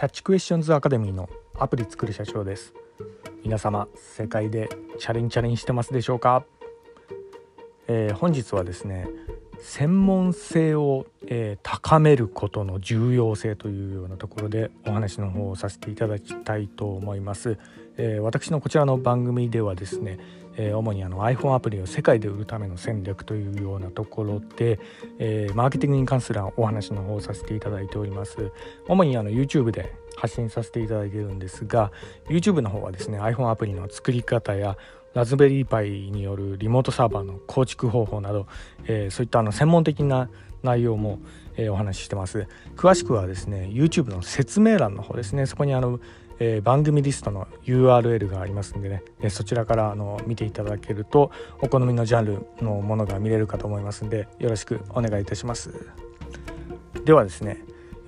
キャッチクエスチョンズアカデミーのアプリ作る社長です。皆様世界でチャレンチャレンしてますでしょうか、えー、本日はですね専門性を、えー、高めることの重要性というようなところでお話の方をさせていただきたいと思います、えー、私のこちらの番組ではですねえー、主にあの iPhone アプリを世界で売るための戦略というようなところで、えー、マーケティングに関するお話の方をさせていただいております。主にあの YouTube で発信させていただいているんですが YouTube の方はですね iPhone アプリの作り方やラズベリーパイによるリモートサーバーの構築方法など、えー、そういったあの専門的な内容も、えー、お話ししてます。詳しくはですね YouTube の説明欄の方ですね。そこにあのえー、番組リストの URL がありますんでね、えー、そちらからあの見ていただけるとお好みのジャンルのものが見れるかと思いますんでよろしくお願いいたします。ではですね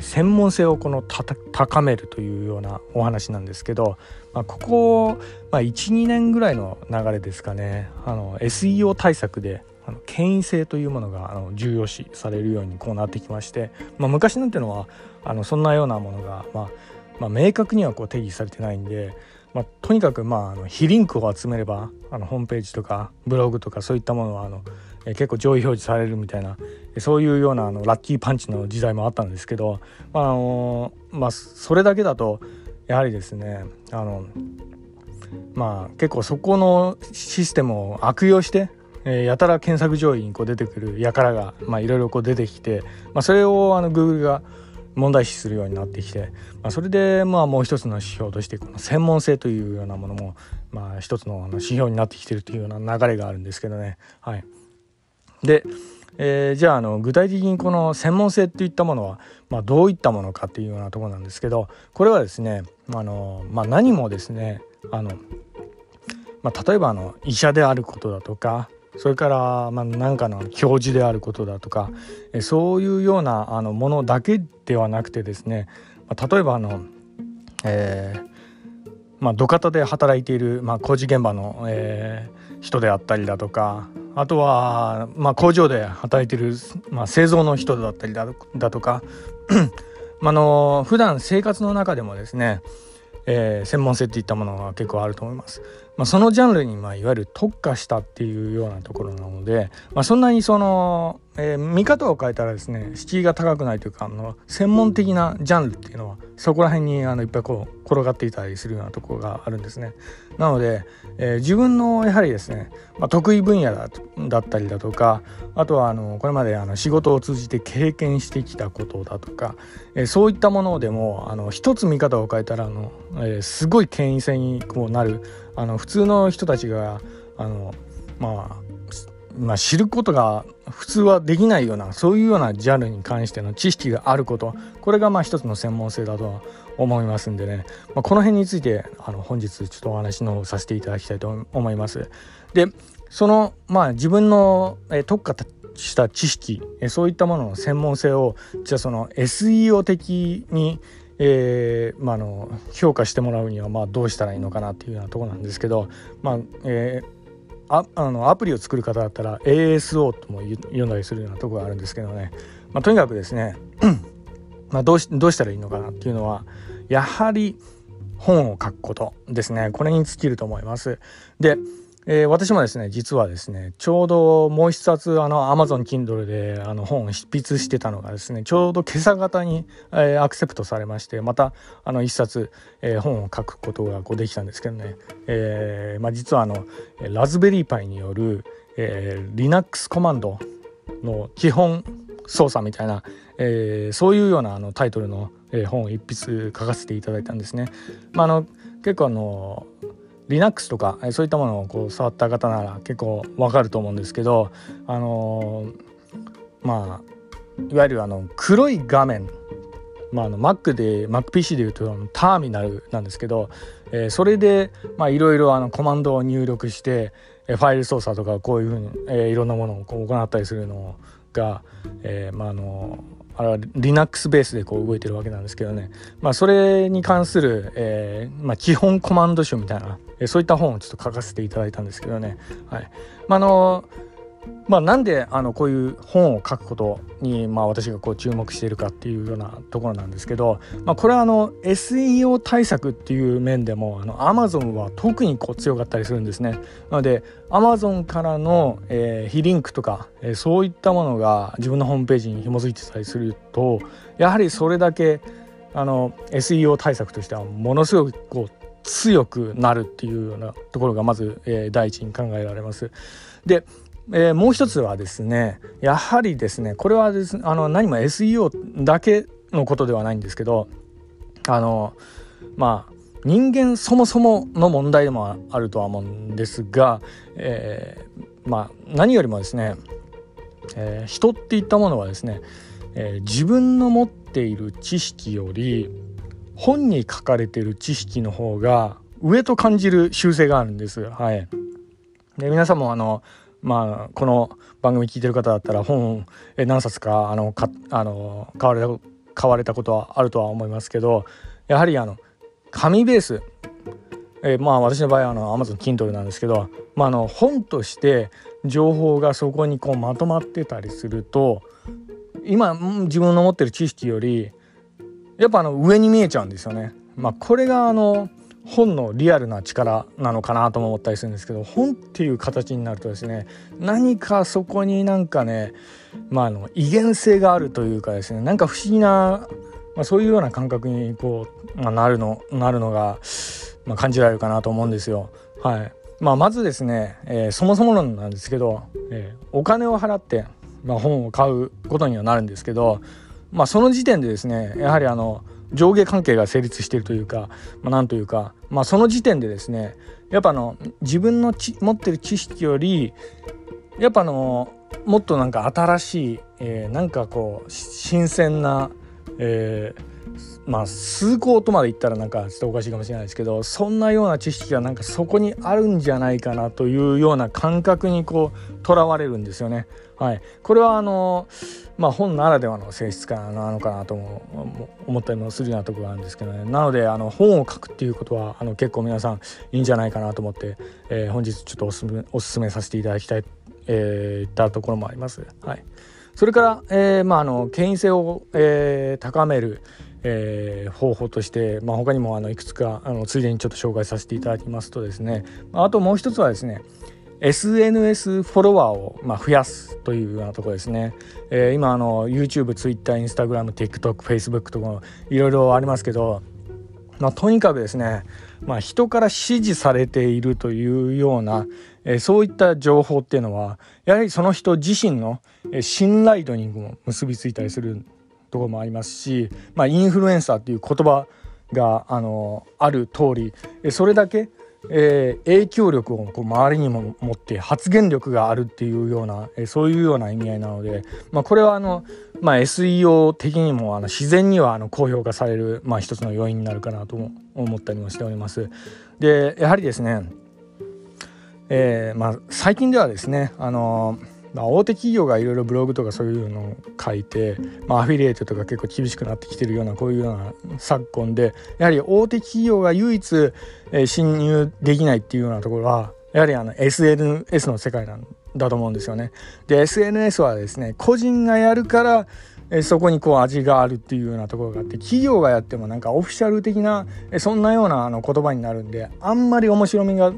専門性をこの高めるというようなお話なんですけど、まあ、ここ、まあ、12年ぐらいの流れですかねあの SEO 対策であの権威性というものがあの重要視されるようにこうなってきまして、まあ、昔なんてのはあのそんなようなものが、まあ、まあ、明確にはこう定義されてないんで、まあ、とにかくまああの非リンクを集めればあのホームページとかブログとかそういったものはあのえ結構上位表示されるみたいなそういうようなあのラッキーパンチの時代もあったんですけど、まああのまあ、それだけだとやはりですねあのまあ結構そこのシステムを悪用してえ、やたら検索上位にこう出てくる輩がいろいろ出てきて、まあ、それをあの Google が問題視するようになってきて、まあ、それでまあもう一つの指標としてこの専門性というようなものもまあ一つのあの指標になってきてるというような流れがあるんですけどね。はい、で、えー、じゃああの具体的にこの専門性っていったものは、まあ、どういったものかっていうようなとこなんですけどこれはですねあの、まあ、何もですねあの、まあ、例えばあの医者であることだとかそれからまあ何かの教授であることだとかそういうようなあのものだけではなくてですね例えばあの、えーまあ、土方で働いている、まあ、工事現場の、えー、人であったりだとかあとは、まあ、工場で働いている、まあ、製造の人だったりだとか まあの普段生活の中でもですね、えー、専門性っていったものが結構あると思います。まあ、そのジャンルにまあいわゆる特化したっていうようなところなので、まあ、そんなにその、えー、見方を変えたらですね敷居が高くないというかあの専門的なジャンルっていうのはそこら辺にあのいっぱいこう転がっていたりするようなところがあるんですね。なので、えー、自分のやはりですね、まあ、得意分野だだったりだとかあとはあのこれまであの仕事を通じて経験してきたことだとか、えー、そういったものでもあの一つ見方を変えたらあの、えー、すごい権威性にこうなるあの普通の人たちがあの、まあ、まあ、知ることが普通はできないようなそういうようなジャンルに関しての知識があることこれがまあ一つの専門性だと思いますんでね、まあ、この辺についてあの本日ちょっとお話のさせていただきたいと思います。でそのまあ自分の特化した知識そういったものの専門性をじゃあその SEO 的にえーまあ、の評価してもらうにはまあどうしたらいいのかなっていうようなとこなんですけど、まあえー、ああのアプリを作る方だったら ASO とも呼んだりするようなとこがあるんですけどね、まあ、とにかくですね まあどうしどうしたらいいのかなっていうのはやはり本を書くことですねこれに尽きると思います。でえー、私もですね実はですねちょうどもう一冊あの Amazon Kindle であの本を執筆してたのがですねちょうど今朝方に、えー、アクセプトされましてまたあの一冊、えー、本を書くことがこうできたんですけどね、えーまあ、実はあのラズベリーパイによる、えー、Linux コマンドの基本操作みたいな、えー、そういうようなあのタイトルの、えー、本を一筆書かせていただいたんですね。まあ、あの結構あの Linux とかそういったものをこう触った方なら結構わかると思うんですけどあのー、まあいわゆるあの黒い画面まあ、あの Mac で MacPC でいうとターミナルなんですけど、えー、それでいろいろコマンドを入力して、ファイル操作とかこういうふうに、え、いろんなものをこう行ったりするのが、えーまあ、あのあれは Linux ベースでこう動いてるわけなんですけどね、まあ、それに関する、えーまあ、基本コマンド集みたいな、え、そういった本をちょっと書かせていただいたんですけどね、はい。まあ、あのまあ、なんであのこういう本を書くことに、まあ、私がこう注目しているかっていうようなところなんですけど、まあ、これはあの SEO 対策っていう面でもあの Amazon は特にこう強かったりするんですね。なので Amazon からの、えー、非リンクとか、えー、そういったものが自分のホームページに紐づいてたりするとやはりそれだけあの SEO 対策としてはものすごくこう強くなるっていうようなところがまず、えー、第一に考えられます。でえー、もう一つはですねやはりですねこれはです、ね、あの何も SEO だけのことではないんですけどあのまあ人間そもそもの問題でもあるとは思うんですが、えー、まあ何よりもですね、えー、人っていったものはですね、えー、自分の持っている知識より本に書かれている知識の方が上と感じる習性があるんです。はい、で皆さんもあのまあこの番組聞いてる方だったら本何冊かあのかあの買われた買われたことはあるとは思いますけどやはりあの紙ベースえまあ私の場合はあの Amazon Kindle なんですけど、まあ、あの本として情報がそこにこうまとまってたりすると今自分の持ってる知識よりやっぱあの上に見えちゃうんですよね。まあ、これがあの本のリアルな力なのかなとも思ったりするんですけど本っていう形になるとですね何かそこになんかねまああの威厳性があるというかですねなんか不思議な、まあ、そういうような感覚にこう、まあ、なるのなるのが、まあ、感じられるかなと思うんですよ。はいまあ、まずですね、えー、そもそも論なんですけど、えー、お金を払って、まあ、本を買うことにはなるんですけど、まあ、その時点でですねやはりあの上下関係が成立しているというか、まあ、なんというか、まあ、その時点でですねやっぱあの自分の持ってる知識よりやっぱあのもっとなんか新しい、えー、なんかこう新鮮な、えー、まあ数校とまで言ったらなんかちょっとおかしいかもしれないですけどそんなような知識がなんかそこにあるんじゃないかなというような感覚にこうとらわれるんですよね。はい、これはあのまあ本ならではの性質かなのかなとも思ったりもするようなところがあるんですけどねなのであの本を書くっていうことはあの結構皆さんいいんじゃないかなと思って、えー、本日ちょっとおすすめおすすめさせていただきたい、えー、ったところもあります。はい、それから、えーまあ、あの権威性を、えー、高めるえー、方法として、まあ、他にもあのいくつかあのついでにちょっと紹介させていただきますとですね。あともう一つはですね SNS フォロワーをまあ増やすというようなところですね、えー、今あの YouTube、Twitter、Instagram、TikTok、Facebook とかいろいろありますけど、まあ、とにかくですね、まあ、人から支持されているというような、えー、そういった情報っていうのはやはりその人自身の信頼度にも結びついたりするところもありますし、まあ、インフルエンサーっていう言葉があのある通りそれだけ、えー、影響力をこう周りにも持って発言力があるっていうような、えー、そういうような意味合いなので、まあ、これはあの、まあ、SEO 的にもあの自然にはあの高評価される、まあ、一つの要因になるかなと思ったりもしております。でやはりですね、えーまあ、最近ではですねあのーまあ、大手企業がいろいろブログとかそういうのを書いて、まあ、アフィリエイトとか結構厳しくなってきてるようなこういうような昨今でやはり大手企業が唯一、えー、侵入できないっていうようなところはやはりあの SNS の世界なんだと思うんですよね。で SNS はですね個人がやるからえそこにこう味があるっていうようなところがあって企業がやってもなんかオフィシャル的なえそんなようなあの言葉になるんであんまり面白みが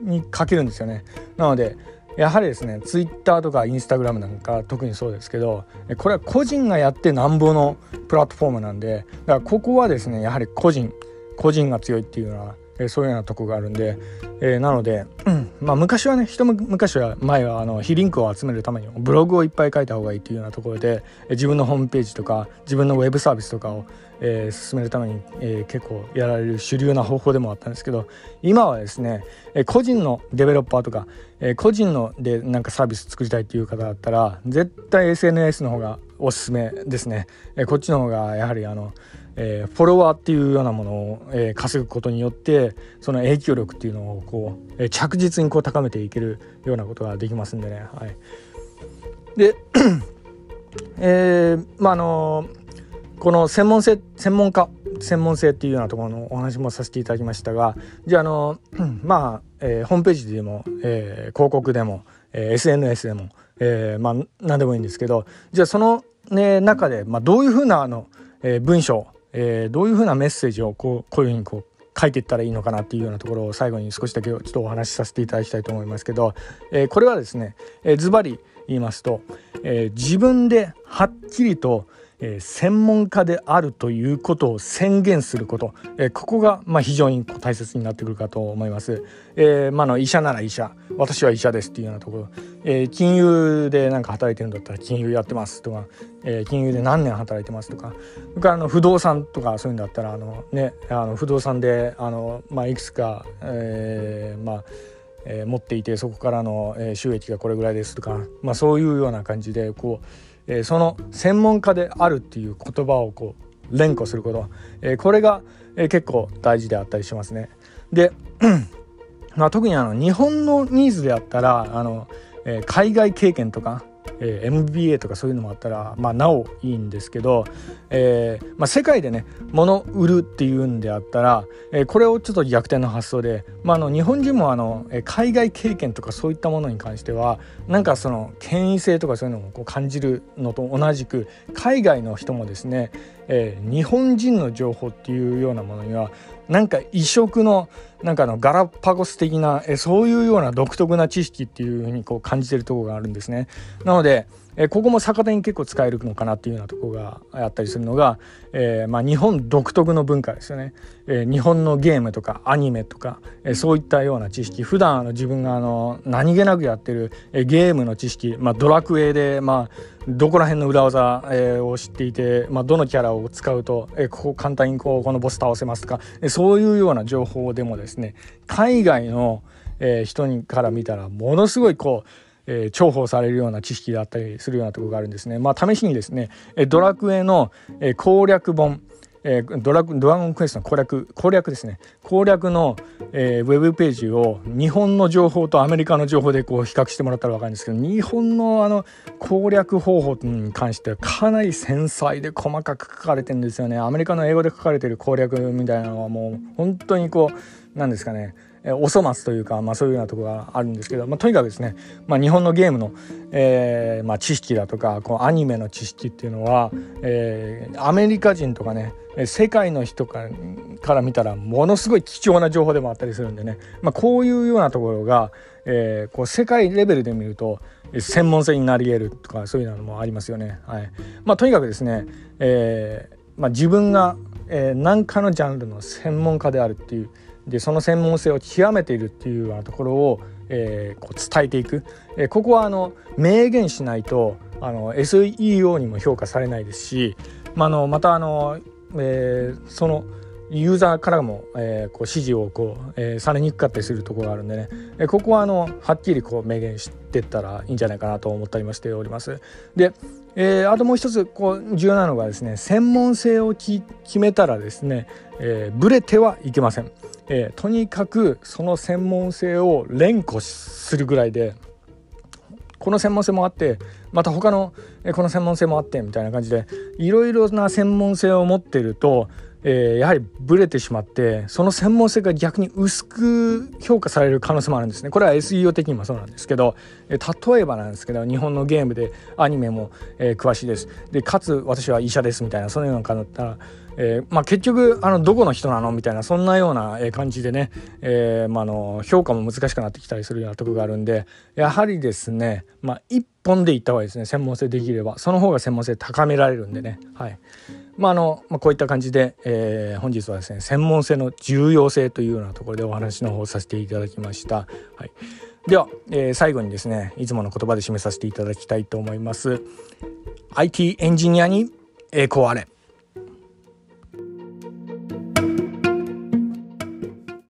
に欠けるんですよね。なのでやはりですねツイッターとかインスタグラムなんか特にそうですけどこれは個人がやってなんぼのプラットフォームなんでだからここはですねやはり個人個人が強いっていうのはそういうようなとこがあるんで、えー、なので、うん、まあ昔はね一昔は前はあの非リンクを集めるためにブログをいっぱい書いた方がいいっていうようなところで、自分のホームページとか自分のウェブサービスとかを、えー、進めるために、えー、結構やられる主流な方法でもあったんですけど今はですね、え個人のデベロッパーとか、え個人のでなんかサービス作りたいっていう方だったら絶対 SNS の方がおすすめですね、えこっちの方がやはりあのえー、フォロワーっていうようなものを、えー、稼ぐことによってその影響力っていうのをこう、えー、着実にこう高めていけるようなことができますんでね。はい、で、えー、まああのこの専門性専門家専門性っていうようなところのお話もさせていただきましたがじゃああの まあ、えー、ホームページでも、えー、広告でも、えー、SNS でもえー、まあ何でもいいんですけどじゃあその、ね、中で、まあ、どういうふうなあの、えー、文章、えー、どういうふうなメッセージをこうこういうふうにこう書いていったらいいのかなっていうようなところを最後に少しだけちょっとお話しさせていただきたいと思いますけど、えー、これはですねズバリ言いますと、えー、自分ではっきりとえ、専門家であるということを宣言すること、え、ここがま非常に大切になってくるかと思います。えー、まあの医者なら医者。私は医者ですっていうようなところ、えー、金融でなんか働いてるんだったら金融やってますとか、えー、金融で何年働いてますとか。それからの不動産とかそういうんだったらあの、ね、あの不動産であの、まあ、いくつか、え、まあ、持っていてそこからの収益がこれぐらいですとか、まあ、そういうような感じでこうえ、その専門家であるっていう言葉をこう連呼すること、え、これが、え、結構大事であったりしますね。で、まあ、特にあの日本のニーズであったらあの、え、海外経験とかえー、MBA とかそういうのもあったら、まあ、なおいいんですけど、えーまあ、世界でね物売るっていうんであったら、えー、これをちょっと逆転の発想で、まあ、あの日本人もあの海外経験とかそういったものに関してはなんかその権威性とかそういうのをこう感じるのと同じく海外の人もですね、えー、日本人の情報っていうようなものにはなんか異色のなんかのガラパゴス的なえそういうような独特な知識っていうふうにこう感じてるとこがあるんですね。なのでえここも逆手に結構使えるのかなっていうようなとこがあったりするのが、えー、まあ、日本独特の文化ですよね、えー、日本のゲームとかアニメとか、えー、そういったような知識普段あの自分があの何気なくやってる、えゲームの知識、まあ、ドラクエで、まあ、どこら辺の裏技、えを知っていて、まあ、どのキャラを使うと、えここ簡単にこうこのボス倒せますとか、えそういうような情報でもですね海外の、え人にから見たらものすごいこうえー、重宝されるような知識だったりするようなとこがあるんですね。まあ、試しにですね、えドラクエの、え攻略本、えー、ドラドラゴンクエストの攻略攻略ですね。攻略の、えー、ウェブページを日本の情報とアメリカの情報でこう比較してもらったら分かるんですけど日本のあの攻略方法に関してはかなり繊細で細かく書かれてるんですよね。アメリカの英語で書かれてる攻略みたいなのはもう本当にこうなんですかね。お粗末というか、まあ、そういうようなところがあるんですけど、まあ、とにかくですね、まあ、日本のゲームの、えーまあ、知識だとかこうアニメの知識っていうのは、えー、アメリカ人とかね世界の人からから見たらものすごい貴重な情報でもあったりするんでね、まあ、こういうようなところが、えー、こう世界レベルで見ると専門性になり得るとかそういうのもありますよね。はいまあ、とにかくですね、えーまあ、自分が、えー、何かのジャンルの専門家であるっていうでその専門性を極めているっていうようなところを、えー、こう伝えていく、えー、ここはあの明言しないとあの SEO にも評価されないですし、まあ、のまたあの、えー、そのユーザーからも、えー、こう指示をこう、えー、されにくかったりするところがあるんでね、えー、ここはあのはっきりこう明言してったらいいんじゃないかなと思ったりもしております。で、えー、あともう一つこう重要なのがですね専門性を決めたらですね、えー、ブレてはいけません。えー、とにかくその専門性を連呼するぐらいでこの専門性もあってまた他のこの専門性もあってみたいな感じでいろいろな専門性を持ってると、えー、やはりブレてしまってその専門性が逆に薄く評価される可能性もあるんですね。これは SEO 的にもそうなんですけど、えー、例えばなんですけど日本のゲームでアニメも、えー、詳しいです。でかつ私は医者ですみたいなそのような感じだったらえー、まあ、結局あのどこの人なの？みたいなそんなような感じでね、えー、まあ、の評価も難しくなってきたりするようなとこがあるんでやはりですね、まあ、一本でいった方がいいですね専門性できれば。その方が専門性高められるんでね。はい。まああのまあ、こういった感じで、えー、本日はですね専門性の重要性というようなところでお話の方させていただきました。はい、では、えー、最後にですねいつもの言葉で締めさせていただきたいと思います。IT エンジニアに栄光あれ。